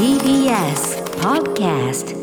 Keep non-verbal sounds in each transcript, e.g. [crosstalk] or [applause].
TBS Podcast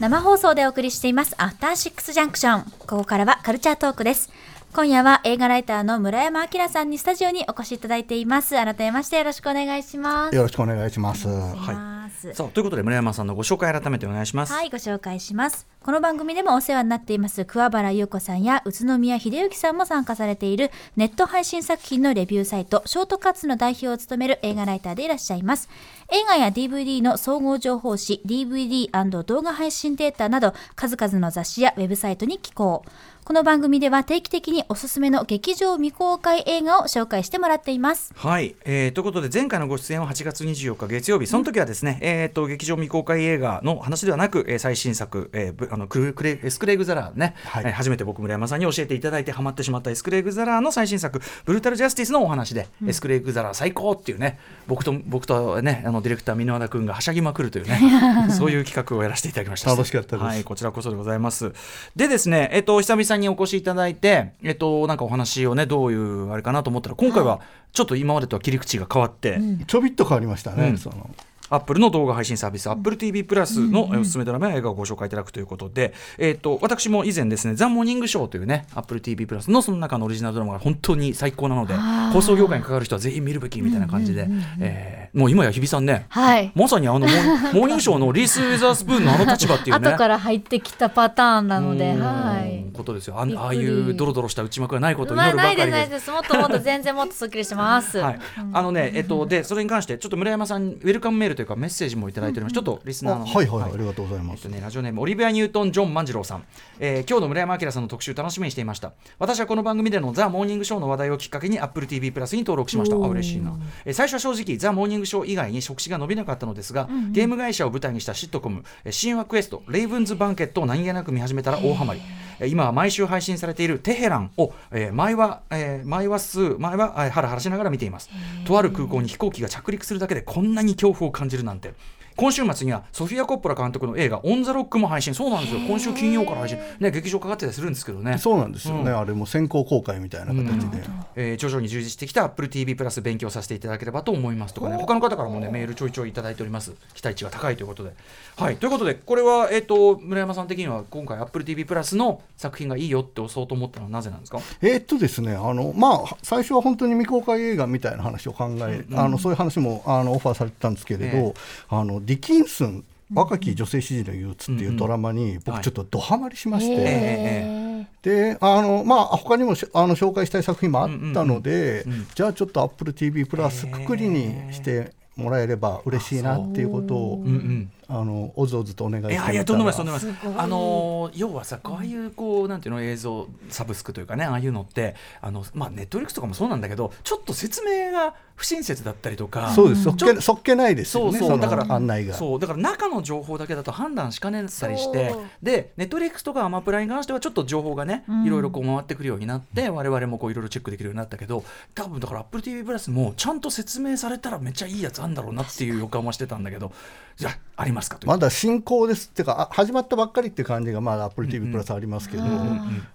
生放送でお送りしています。アフターシックスジャンクション。ここからはカルチャートークです。今夜は映画ライターの村山明さんにスタジオにお越しいただいています改めましてよろしくお願いしますよろしくお願いします。はいさあということで村山さんのご紹介改めてお願いします。はい、ご紹介します。この番組でもお世話になっています桑原優子さんや宇都宮秀幸さんも参加されているネット配信作品のレビューサイトショートカッツの代表を務める映画ライターでいらっしゃいます。映画や DVD の総合情報誌 DVD& 動画配信データなど数々の雑誌やウェブサイトに寄稿。この番組では定期的におすすめの劇場未公開映画を紹介してもらっています。はい、えーということで前回のご出演は8月24日月曜日。その時はですね、えー、と劇場未公開映画の話ではなく、えー最新作、えーぶあのクレクレ S・クレイグ・ザラーね、はい。えー初めて僕村山さんに教えていただいてハマってしまった S・クレイグ・ザラーの最新作「ブルータル・ジャスティス」のお話で、 S・クレイグ・ザラー最高っていうね僕と僕とねあのディレクター箕輪田君がはしゃぎまくるというね [laughs] そういう企画をやらせていただきました。楽しかったです。はいこちらこそでございます。でですねえっ、と久々にお越しいただいてえっ、となんかお話をねどういうあれかなと思ったら今回はちょっと今までとは切り口が変わって、ちょびっと変わりましたね。うん。そのアップルの動画配信サービス、アップル TV プラスのえーおすすめドラマや映画をご紹介いただくということで、えー、と私も以前ですね、ザ・モーニングショーというね、アップル TV プラスのその中のオリジナルドラマが本当に最高なので、放送業界に関わる人はぜひ見るべきみたいな感じで、えーもう今や日比さんね、はい。まさにあのモー [laughs] モーニングショーのリース・ウェザースプーンのあの立場っていうね。後から入ってきたパターンなので、うんはい。ことですよあああいうドロドロした内幕がないことをまあ、祈るばかりです。ですないです。もっともっと全然もっとすっきりします。はい、あのね、えっと、で、それに関して、ちょっと村山さん、ウェルカムメールというか、メッセージもいただいております。ちょっとリスナーの。あはいはいはいありがとうございますえっとね、ラジオネーム、オリビア・ニュートン・ジョン万次郎さん。えー今日の村山明さんの特集、楽しみにしていました。私はこの番組でのザ・モーニングショーの話題をきっかけに、Apple TV プラスに登録しました。あ、嬉しいな。えー最初は正直、ザ・モーニングショー以外に触手が伸びなかったのですが、ゲーム会社を舞台にしたシットコム、えー神話クエスト、レイブンズ・バンケットを何気なく見始めたら大ハマり。えー今は毎週配信されているテヘランを、えー毎話、えー毎話数、毎話、えーハラハラしながら見ています。とある空港に飛行機が着陸するだけでこんなに恐怖を感じるなんて。今週末にはソフィア・コッポラ監督の映画「オン・ザ・ロック」も配信。そうなんですよ。今週金曜から配信。ね劇場かかってたりするんですけどね。そうなんですよ。ね、あれも先行公開みたいな形で。えー徐々に充実してきた AppleTV プラス勉強させていただければと思いますとかね。他の方からもねメールちょいちょいいただいております。期待値が高いということで。はい。ということでこれはえっ、と村山さん的には今回 AppleTV プラスの作品がいいよって押そうと思ったのはなぜなんですか？えーっとですね、あのまあ、最初は本当に未公開映画みたいな話を考え、あのそういう話もあのオファーされてたんですけれど、ええ。あのディキンスン若き女性支持の憂鬱っていうドラマにはい。僕ちょっとドハマりしまして、えであのまあ他にもしあの紹介したい作品もあったので、じゃあちょっと AppleTV プラスくくりにしてもらえれば嬉しいなっていうことを、うんうんあのおずおずとお願いしていやいやとんでもないとんでもないあのー要はさこういうこうなんていうの映像サブスクというかねああいうのってあのまあネットフリックスとかもそうなんだけどちょっと説明が不親切だったりとかそうです。そっちょけそっけないですそうよねのそうだから案内が。そうだから中の情報だけだと判断しかねたりしてそう。でネットフリックスとかアマプラに関してはちょっと情報がね、うん。いろいろこう回ってくるようになって我々もこういろいろチェックできるようになったけど多分だから AppleTV プラスもちゃんと説明されたらめっちゃいいやつあんだろうなっていう予感はしてたんだけどじゃあありますかという。まだ進行ですっていうかあ始まったばっかりっていう感じがまだ AppleTV プラスありますけど、あ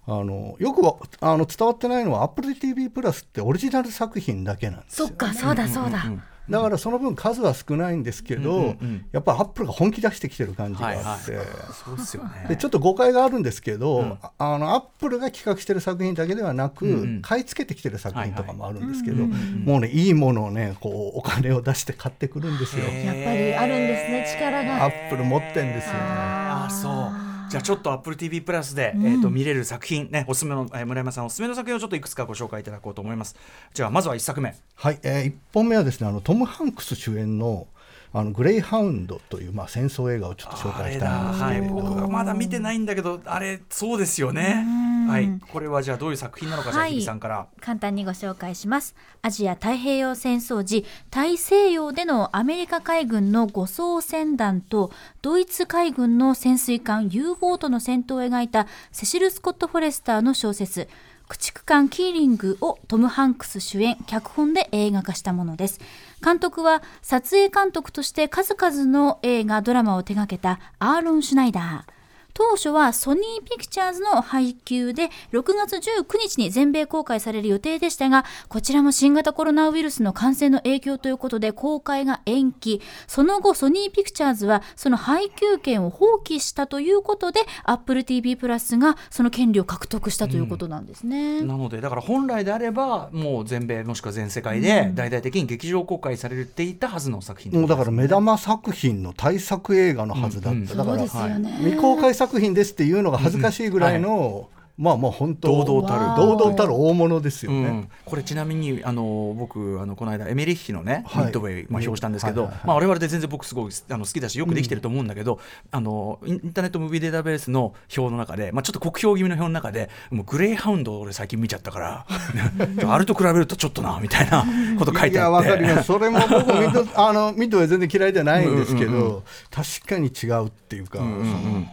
のよくはあの伝わってないのは AppleTV プラスってオリジナル作品だけなんですよそっか、そうだそうだ。うんだからその分数は少ないんですけど、うんうんうん。やっぱりアップルが本気出してきてる感じがあって、そうですよね。でちょっと誤解があるんですけど、うん。ああのアップルが企画してる作品だけではなく、うんうん。買い付けてきてる作品とかもあるんですけど、はいはい。もうねいいものをねこうお金を出して買ってくるんですよ。へやっぱりあるんですね、力が。アップル持ってんですよね。ああそうじゃあちょっと AppleTV プラスで、えー、と見れる作品ねおすすめの、えー村山さんおすすめの作品をちょっといくつかご紹介いただこうと思います。じゃあまずは一作目。はい、えー、1本目はですねあのトム・ハンクス主演のあのグレイハウンドという、まあ、戦争映画をちょっと紹介したいんですけはい、れど、僕がまだ見てないんだけどあれそうですよねはい。これはじゃあどういう作品なのかじゃあはいさんから、簡単にご紹介します。アジア太平洋戦争時大西洋でのアメリカ海軍の護送船団とドイツ海軍の潜水艦 U ボートの戦闘を描いたセシル・スコット・フォレスターの小説駆逐艦キーリングをトム・ハンクス主演脚本で映画化したものです。監督は撮影監督として数々の映画ドラマを手掛けたアーロン・シュナイダー当初はソニーピクチャーズの配給で6月19日に全米公開される予定でしたがこちらも新型コロナウイルスの感染の影響ということで公開が延期。その後ソニーピクチャーズはその配給権を放棄したということで AppleTV プラスがその権利を獲得したということなんですね、なのでだから本来であればもう全米もしくは全世界で大々的に劇場公開されていたはずの作品もうだから目玉作品の大作映画のはずだった、うんうんだから、そうですよね。未公開作品ですっていうのが恥ずかしいぐらいの、まあもう本当。堂々たる。堂々たる大物ですよね。うん、これちなみにあの僕あのこの間エメリッヒのね、はい。ミッドウェイ、まあ、表したんですけど、はいはいはい。まあ、我々で全然僕すごいあの好きだしよくできてると思うんだけど、あのインターネットムービーデータベースの表の中で、まあ、ちょっと酷評気味の表の中でもうグレーハウンドを俺最近見ちゃったから [laughs] あれと比べるとちょっとなみたいな [laughs] こと書いてあって。いやわかります。それも僕ミッドあのミッドウェイ全然嫌いじゃないんですけど、うんうん確かに違うっていうか、うんうんうん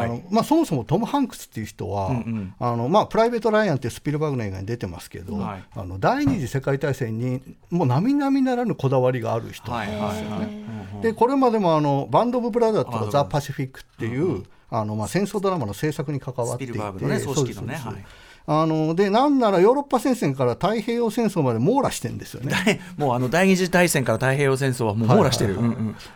あのまあ、そもそもトム・ハンクスっていう人は、うんうん。あのまあ、プライベート・ライアンっていうスピルバーグの映画に出てますけど、はい。あの第二次世界大戦にもう並々ならぬこだわりがある人なんですよね。でこれまでもあのバンド・オブ・ブラザーとかザ・パシフィックっていう、あのまあ、戦争ドラマの制作に関わっていてねねはいあのでなんならヨーロッパ戦線から太平洋戦争まで網羅してんですよね。大もうあの第二次大戦から太平洋戦争はもう網羅してる、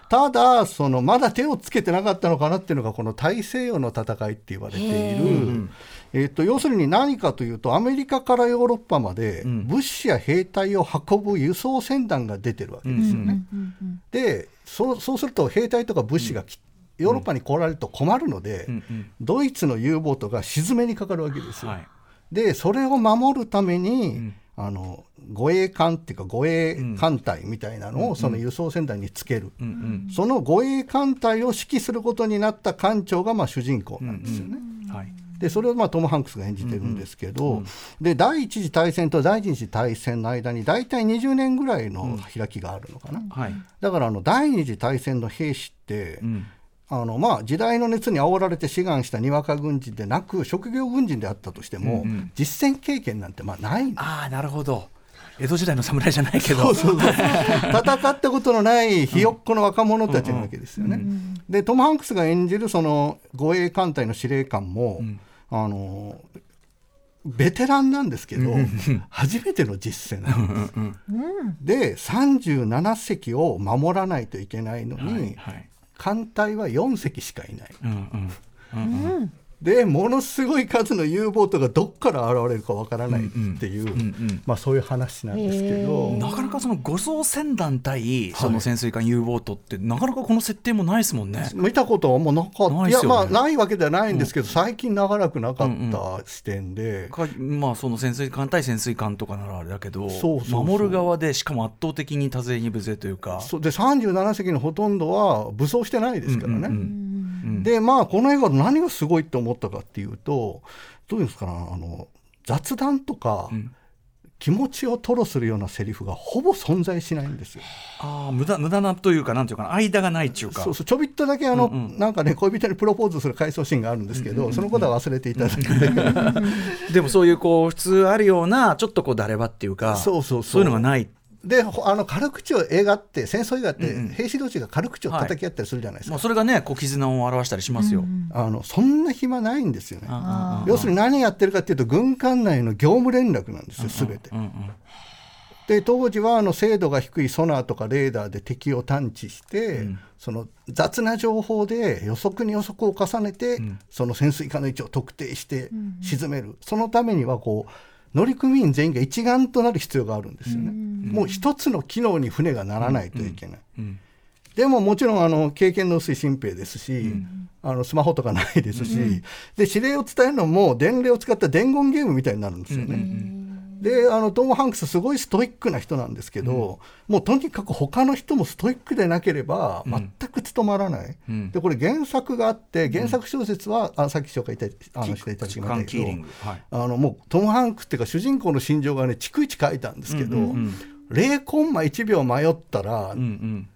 ただそのまだ手をつけてなかったのかなっていうのがこの大西洋の戦いって言われている、えっと要するに何かというとアメリカからヨーロッパまでん。物資や兵隊を運ぶ輸送船団が出てるわけですよね。でそうそうすると兵隊とか物資がき、ヨーロッパに来られると困るので、うんうん。ドイツの U ボートが沈めにかかるわけですよ。はいでそれを守るために、ん。あの護衛艦っていうか護衛艦隊みたいなのをその輸送船団につける、うんうん。その護衛艦隊を指揮することになった艦長がまあ主人公なんですよね。はい。でそれをまあトム・ハンクスが演じてるんですけど、で第一次大戦と第二次大戦の間に大体20年ぐらいの開きがあるのかな、はい。だからあの第二次大戦の兵士って、うんあのまあ、時代の熱に煽られて志願したにわか軍人でなく職業軍人であったとしても、うんうん。実戦経験なんてまあない。んですああなるほど。江戸時代の侍じゃないけど。[laughs] 戦ったことのないひよっこの若者たちなわけですよね。でトム・ハンクスが演じるその護衛艦隊の司令官も、あのベテランなんですけど、初めての実戦なんです。で37隻を守らないといけないのに、はいはい艦隊は4隻しかいない。うんうんうんうんでものすごい数の U ボートがどっから現れるかわからないっていう、うんうん。まあ、そういう話なんですけど。なかなかその護送船団対その潜水艦 U ボートってなかなかこの設定もないですもんね。見たことはもうなかった、いやないっすよね。まあないわけではないんですけど、最近長らくなかった視点で、かまあその潜水艦対潜水艦とかならあれだけど守る側でしかも圧倒的に多勢に無勢というか。そう。で37隻のほとんどは武装してないですからね。うんうんうんでまあこの映画の何がすごいと思ったかっていうとどういうんですかなあの雑談とか、ん気持ちを吐露するようなセリフがほぼ存在しないんですよ。ああ無駄無駄なというかなんていうかな間がないっていうか。そうそうちょびっとだけあの、うんうんなんかね恋人にプロポーズする回想シーンがあるんですけど、そのことは忘れていただいて、[laughs] でもそういうこう普通あるようなちょっとこう誰ばっていうかそうそうそうそういうのがない。でほあの軽口を映画って戦争映画って、兵士同士が軽口を叩き合ったりするじゃないですか、もうそれがねこう絆を表したりしますよ。あのそんな暇ないんですよね。あ要するに何やってるかっていうと軍艦内の業務連絡なんですよ全て。うんうん。で当時はあの精度が低いソナーとかレーダーで敵を探知して、その雑な情報で予測に予測を重ねて、その潜水艦の位置を特定して沈める、そのためにはこう乗組員全員が一丸となる必要があるんですよね。もう一つの機能に船がならないといけない。うんでももちろんあの経験の薄い新兵ですし、あのスマホとかないですし、で指令を伝えるのも伝令を使った伝言ゲームみたいになるんですよね。であのトム・ハンクスすごいストイックな人なんですけど、もうとにかく他の人もストイックでなければ全く務まらない、うん。でこれ原作があって原作小説は、あさっき紹介いたあのしていただきましたけどはい。あのもうトム・ハンクスっていうか主人公の心情がね逐一書いたんですけど、0コンマ1秒迷ったら、うんうん。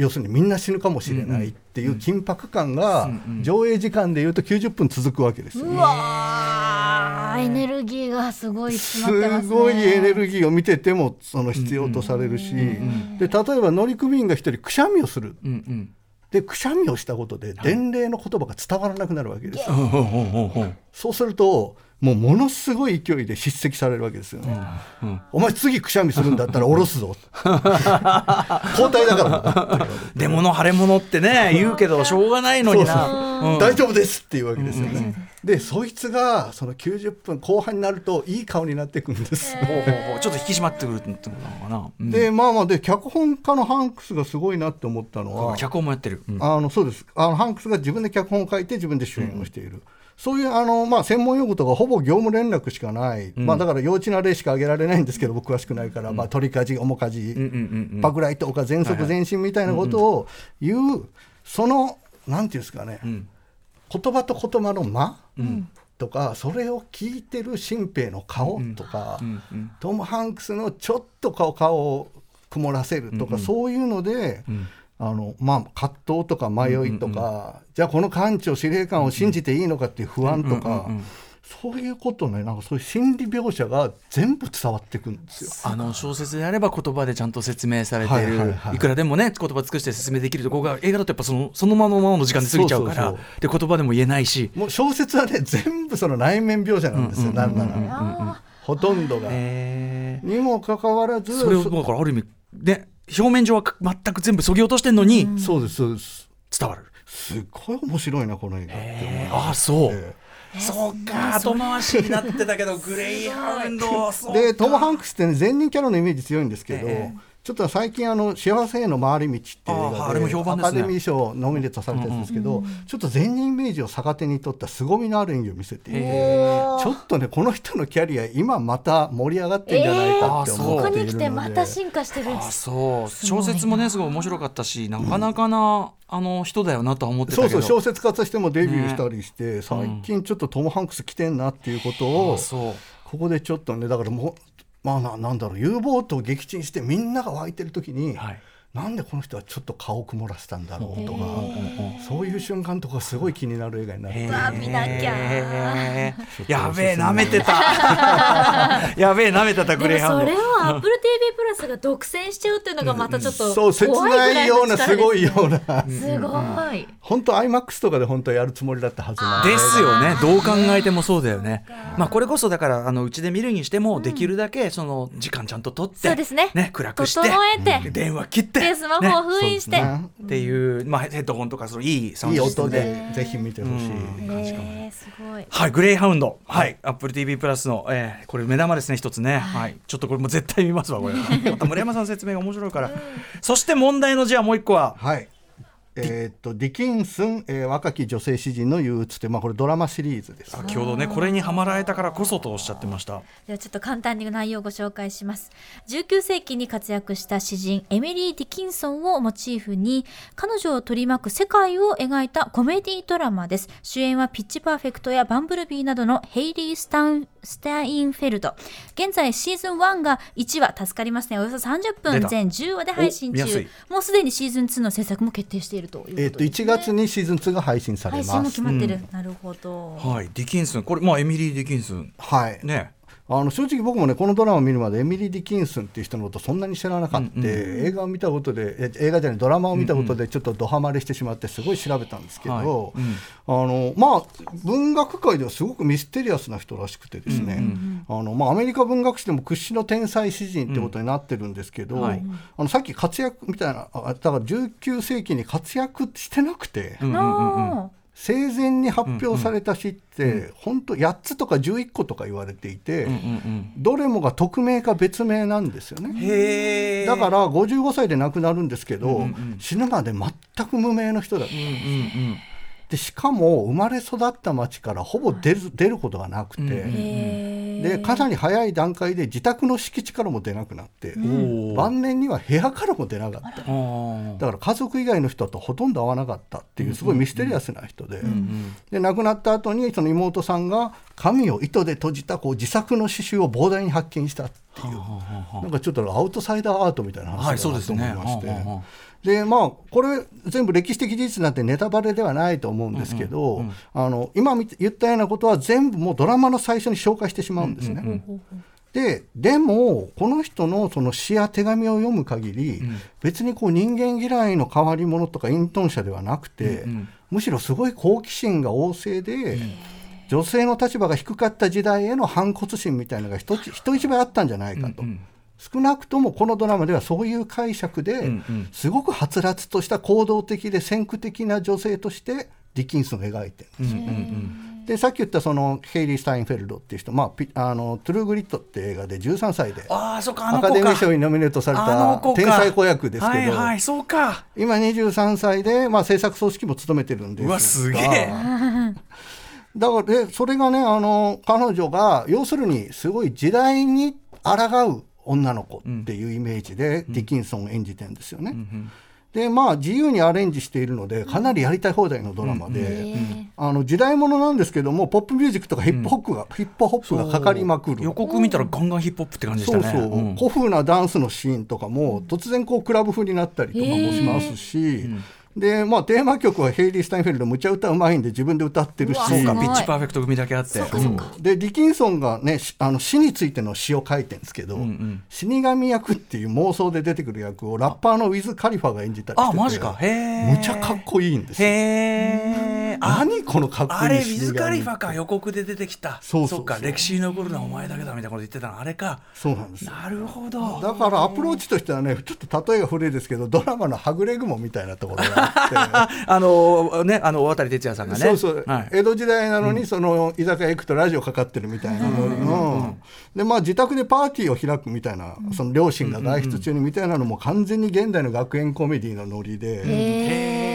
要するにみんな死ぬかもしれないっていう緊迫感が上映時間でいうと90分続くわけですよ。ね。うわー。エネルギーがすごい詰まってますね。すごいエネルギーを見ててもその必要とされるし、で例えば乗組員が一人くしゃみをする。うんうん。でくしゃみをしたことで伝令の言葉が伝わらなくなるわけですよ、そうするともうものすごい勢いで叱責されるわけですよね、お前次くしゃみするんだったら下ろすぞ。交代だから出物腫れ物ってね言うけどしょうがないのにな。うん。大丈夫ですっていうわけですよね、でそいつがその90分後半になるといい顔になっていくんです、ほうほうほうちょっと引き締まってくるってことなのかな、うん。でまあまあで脚本家のハンクスがすごいなって思ったのは脚本もやってる、うん。あのそうです。あのハンクスが自分で脚本を書いて自分で主演をしている、そういうあの、まあ、専門用語とかほぼ業務連絡しかない、まあ、だから幼稚な例しか挙げられないんですけど僕詳しくないから、まあ、取りかじ面かじ、うんうんうん爆雷とか全速前進みたいなことを言う、そのなんていうんですかね、ん。言葉と言葉の間、とかそれを聞いてる新兵の顔とか、うんうん。トム・ハンクスのちょっと顔顔を曇らせるとか、そういうので、あのまあ、葛藤とか迷いとか、じゃあこの艦長司令官を信じていいのかっていう不安とか、そういうことねなんかそういう心理描写が全部伝わってくるんですよ。あの小説であれば言葉でちゃんと説明されてる、いはいはいはい。くらでもね言葉尽くして説明できるところが映画だとやっぱそのそのままのままの時間で過ぎちゃうから。そうそうで言葉でも言えないし。もう小説はね全部その内面描写なんですよ、なんなら、あほとんどが。へにもかかわらずそれをだからある意味ね表面上は全く全部そぎ落としてんのにそうですそうです。伝わる、すっごい面白いなこの映画ってああそう、えそうか後回しになってたけどグレイハウンドそうでトム・ハンクスってね善人キャラのイメージ強いんですけど、えちょっと最近あの「幸せへの回り道」っていう映あーあれも評画でね。アカデミー賞ノミネートされたやつですけど、ちょっと善人イメージを逆手に取った凄みのある演技を見せていてー。ちょっとねこの人のキャリア今また盛り上がってんじゃないかって思ここっているので、に来てまた進化してるんであすそう。小説もねすごい面白かったしなかなかな、あの人だよなとは思ってたそうけど。そう小説家としてもデビューしたりして、最近ちょっとトム・ハンクス来てんなっていうことを、う。ここでちょっとねだからもうまあななんだろう U ボートを撃沈してみんなが湧いてる時に、はい。なんでこの人はちょっと顔を曇らせたんだろうとか、そういう瞬間とかすごい気になる映画になって。るわ見なきゃやべえなめ。てた。やべえなめてた [laughs] グレでもそれーハウンドを Apple TV プラスが独占しちゃうっていうのがまたちょっとそう切怖いぐらないようなすごいような。すごい。本当 IMAX とかで本当はやるつもりだったはずなんで。すよね。どう考えてもそうだよね。まあこれこそだからあのうちで見るにしてもできるだけその時間ちゃんと取って、そうですね。暗くして整えて。電話切ってでスマホを封印して、ね。っていう、まあ、ヘッドホンとかそのいいサウンドシステム音で。ぜひ見てほしい、えー、すごい。はい、グレイハウンド、はい、アップル TV プラスの、えー、これ目玉ですね、一つね、はい、ちょっとこれも絶対見ますわ、これ。[laughs] また村山さんの説明が面白いから。そして問題のじゃあもう一個は、はいえーっとディキンスン、えー若き女性詩人の憂鬱って、まあ、これドラマシリーズです。先ほどね、これにはまられたからこそとおっしゃってました。ではちょっと簡単に内容をご紹介します。19世紀に活躍した詩人エミリー・ディキンソンをモチーフに彼女を取り巻く世界を描いたコメディドラマです。主演はピッチパーフェクトやバンブルビーなどのヘイリー・スタンスタインフェルド現在シーズン1が1話助かりますね。およそ30出分た。全10話で配信中。もうすでにシーズン2の制作も決定しているということで。す、ねえーっと1月にシーズン2が配信され配ます。信も決まってる、なるほど。はい、ディキンスン、これ、まあ、エミリー・ディキンスン。はい。ね。あの正直僕もねこのドラマを見るまでエミリー・ディキンスンっていう人のことそんなに知らなかった、映画を見たことでえ映画じゃないドラマを見たことでちょっとドハマりしてしまってすごい調べたんですけど、はい。うんあのまあ文学界ではすごくミステリアスな人らしくてですね、あのまあ、アメリカ文学史でも屈指の天才詩人ってことになってるんですけど、うんはい。あのさっき活躍みたいなあだから19世紀に活躍してなくて。うんうんうんうん。生前に発表された詩って、本当8つとか11個とか言われていて、うんうんどれもが匿名か別名なんですようん。ね。だから55歳で亡くなるんですけど、うんうん死ぬまで全く無名の人だったうんうんでしかも生まれ育った町からほぼ出る出ることがなくて、でかなり早い段階で自宅の敷地からも出なくなって、ん。晩年には部屋からも出なかった。だから家族以外の人とほとんど会わなかったっていうすごいミステリアスな人で,、で亡くなった後にその妹さんが紙を糸で閉じたこう自作の刺繍を膨大に発見した。っていう。なんかちょっとアウトサイダーアートみたいなはい話だなと思いまして。でまあこれ全部歴史的事実なんてネタバレではないと思うんですけど、あの今み言ったようなことは全部もうドラマの最初に紹介してしまうんですね。ででもこの人のその詩や手紙を読む限り、うん、別にこう人間嫌いの変わり者とか隠遁者ではなくて、うんうん、むしろすごい好奇心が旺盛で、女性の立場が低かった時代への反骨心みたいなのが人人一倍あったんじゃないかと。うんうん。少なくともこのドラマではそういう解釈ですごくはつらつとした行動的で先駆的な女性としてディキンソンが描いてるんですよ。うんうんうん。でさっき言ったそのヘイリー・スタインフェルドっていう人、まあ、あのトゥルーグリッドって映画で13歳でアカデミー賞にノミネートされた天才子役ですけど、はいはい、そうか。今23歳で、まあ、製作総指揮も務めてるんですが。すげえだからでそれがねあの彼女が要するにすごい時代に抗う女の子っていうイメージでディキンソンを演じてるんですよね。でまあ自由にアレンジしているのでかなりやりたい放題のドラマで、うん、あの時代物なんですけどもポップミュージックとかヒップホップが、うん、ヒップホップがかかりまくる。予告見たらガンガンヒップホップって感じでしたねそうそう、うん、古風なダンスのシーンとかも突然こうクラブ風になったりとかもしますし、でまあ、テーマ曲はヘイリー・スタインフェルドむちゃ歌うまいんで自分で歌ってるし。そうかピッチパーフェクト組だけあって、うん、でディキンソンがねあの死についての詩を書いてるんですけど、うんうん、死神役っていう妄想で出てくる役をラッパーのウィズ・カリファが演じたりしてて。あマジか。へむちゃかっこいいんですよ。へえ何このかっこいいあれウィズ・カリファか予告で出てきた。そうそうか歴史に残るのはお前だけだみたいなこと言ってたの。あれか。そうなんですなるほど。だからアプローチとしてはねちょっと例えが古いですけどドラマの「はぐれ雲」みたいなところが [laughs] あのね、あの渡哲也さんがね。そうそう、はい、江戸時代なのに、その居酒屋行くとラジオかかってるみたいなノリの。で、まあ、自宅でパーティーを開くみたいな、その両親が外出中にみたいなのも完全に現代の学園コメディのノリで。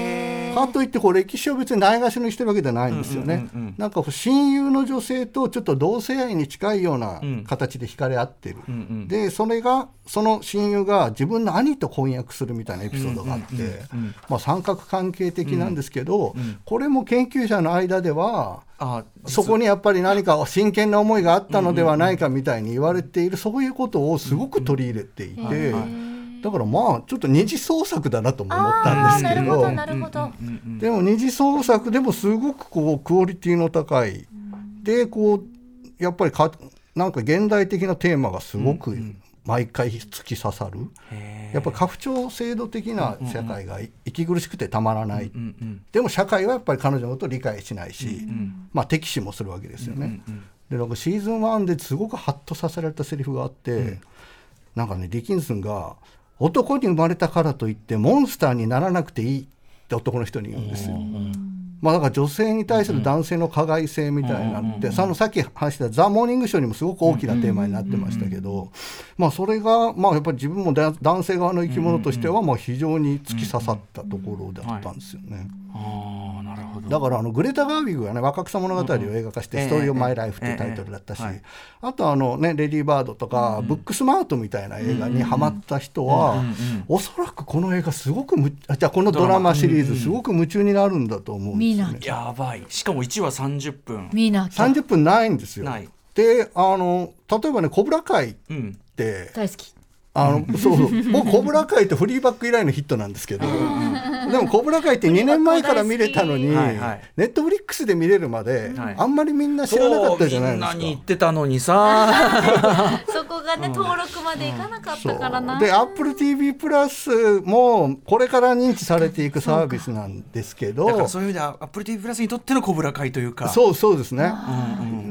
かといってこう歴史を別にないがしろにしてるわけではないんですよね。なんか親友の女性とちょっと同性愛に近いような形で惹かれ合ってる。でそれがその親友が自分の兄と婚約するみたいなエピソードがあって、まあ、三角関係的なんですけど、これも研究者の間ではあそこにやっぱり何か真剣な思いがあったのではないかみたいに言われている、そういうことをすごく取り入れていて。だからまあちょっと二次創作だなとも思ったんですけど。でも二次創作でもすごくこうクオリティの高い、でこうやっぱりかなんか現代的なテーマがすごく毎回突き刺さる、やっぱ家父長制度的な社会が息苦しくてたまらない、でも社会はやっぱり彼女のことを理解しないし、まあ敵視もするわけですよね。でなんかシーズン1ですごくハッとさせられたセリフがあって、うん、なんかねディキンスンが男に生まれたからといってモンスターにならなくていいって男の人に言うんですよ。まあ、だから女性に対する男性の加害性みたいになって、そのさっき話した「ザ・モーニングショー」にもすごく大きなテーマになってましたけど、まあ、それが、まあ、やっぱり自分も男性側の生き物としては、まあ、非常に突き刺さったところだったんですよね。あなるほど。だからあのグレタ・ガービグがね「若草物語」を映画化して「ストーリー・オブ・マイ・ライフ」っていうタイトルだったし、あとあのね「レディー・バード」とか「ブックスマート」みたいな映画にハマった人はおそらくこの映画すごくむじゃあこのドラマシリーズすごく夢中になるんだと思うんですよね。やばい。しかも1話30分。見な30分ないんですよ。であの例えばね「コブラ会」って、大好きあのそうそう。僕コブラ会とフリーバック以来のヒットなんですけど、でもコブラ会って2年前から見れたのに、ネットフリックスで見れるまで、あんまりみんな知らなかったじゃないですか。みんなに言ってたのにさ。[laughs] そこがね、登録までいかなかったからな。で AppleTV プラスもこれから認知されていくサービスなんですけど。そういう意味では AppleTV プラスにとってのコブラ会というか。そうそうですね。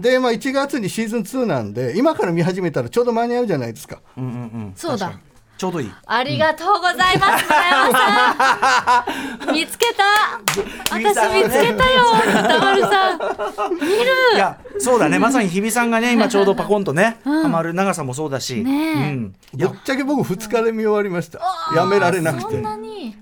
で、まあ、1月にシーズン2なんで今から見始めたらちょうど間に合うじゃないですか。うんうんうん、そうだちょうどいい。ありがとうございます、村山さん。見つけた？私見つけたよ、歌丸さん。見る。いや、そうだね、まさに日比さんがね、今ちょうどパコンとね、ハマる長さもそうだし。ねうん。ぶっちゃけ僕二日で見終わりました。やめられなくて。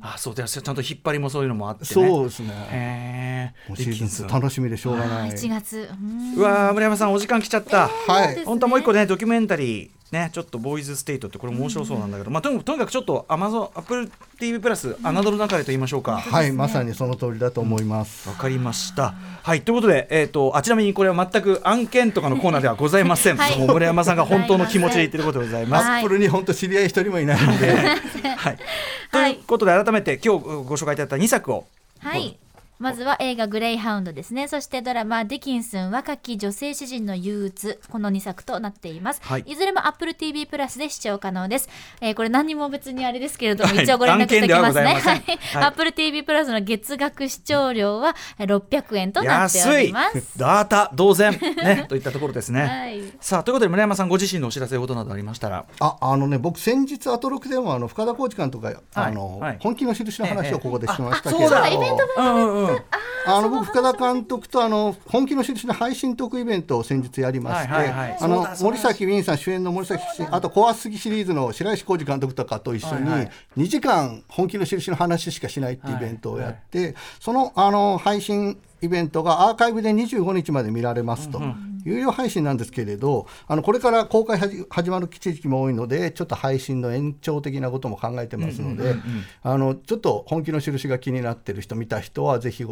あ、そうです。ちゃんと引っ張りもそういうのもあって、そうですね。へえ。シーズン楽しみでしょうがない。一月。うわ村山さんお時間来ちゃった。はい。本当はもう一個ね、ドキュメンタリー。ね、ちょっとボーイズステイトってこれ面白そうなんだけど、まあ、とにかくちょっとアマゾンアップル TV プラス侮るなかれと言いましょうか、はいまさにその通りだと思います。わ、かりました。はいということで、えーと、あちなみにこれは全く案件とかのコーナーではございません、はい、もう村山さんが本当の気持ちで言ってることでございます、アップルに本当知り合い一人もいないので、はい、ということで改めて今日ご紹介いただいた2作をはいまずは映画グレイハウンドですね。そしてドラマディキンスン若き女性詩人の憂鬱。この2作となっています。はい。い、ずれも Apple TV プラスで視聴可能です。えーこれ何も別にあれですけれども、はい。一応ご連絡しておきますね。はい。はい。Apple TV プラスの月額視聴料は600円となってお安いります。ダータ同然。ね [laughs] といったところですね、はい。さあということで村山さんご自身のお知らせことなどありましたら。ああのね僕先日アトロクでもあの深田浩二監督が、あのはい。本気の印の話をここでしましたけど、そうだ。イベントあの僕深田監督とあの本気の印の配信トークイベントを先日やりまして、はいはいはい。あの森崎ウィンさん主演の森崎氏あと怖すぎシリーズの白石浩二監督とかと一緒にはいはい。2時間本気の印の話しかしないっていうイベントをやって、そのあの配信イベントがアーカイブで25日まで見られますと。有料配信なんですけれどあのこれから公開はじ始まる地域も多いのでちょっと配信の延長的なことも考えてますのであのちょっと本気の印が気になってる人見た人はぜひ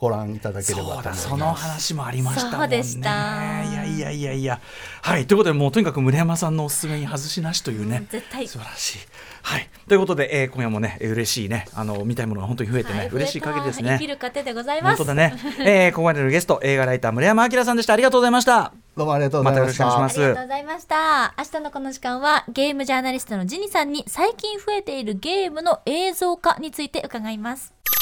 ごご覧いただければとそうだ思います。その話もありましたもんね。そうでした。いやいやいやいや。はいということでもうとにかく村山さんのおすすめに外しなしというね、絶対。素晴らしい。はい。ということで、えー今夜もねえー嬉しいね。あの見たいものが本当に増えてね、はい嬉しい限りです生きねる糧でございます。本当だね、えーここまでのゲスト映画ライター村山明さんでした。ありがとうございました。どうもありがとうございました。またよろしくお願いします。ありがとうございました。明日のこの時間はゲームジャーナリストのジニさんに最近増えているゲームの映像化について伺います。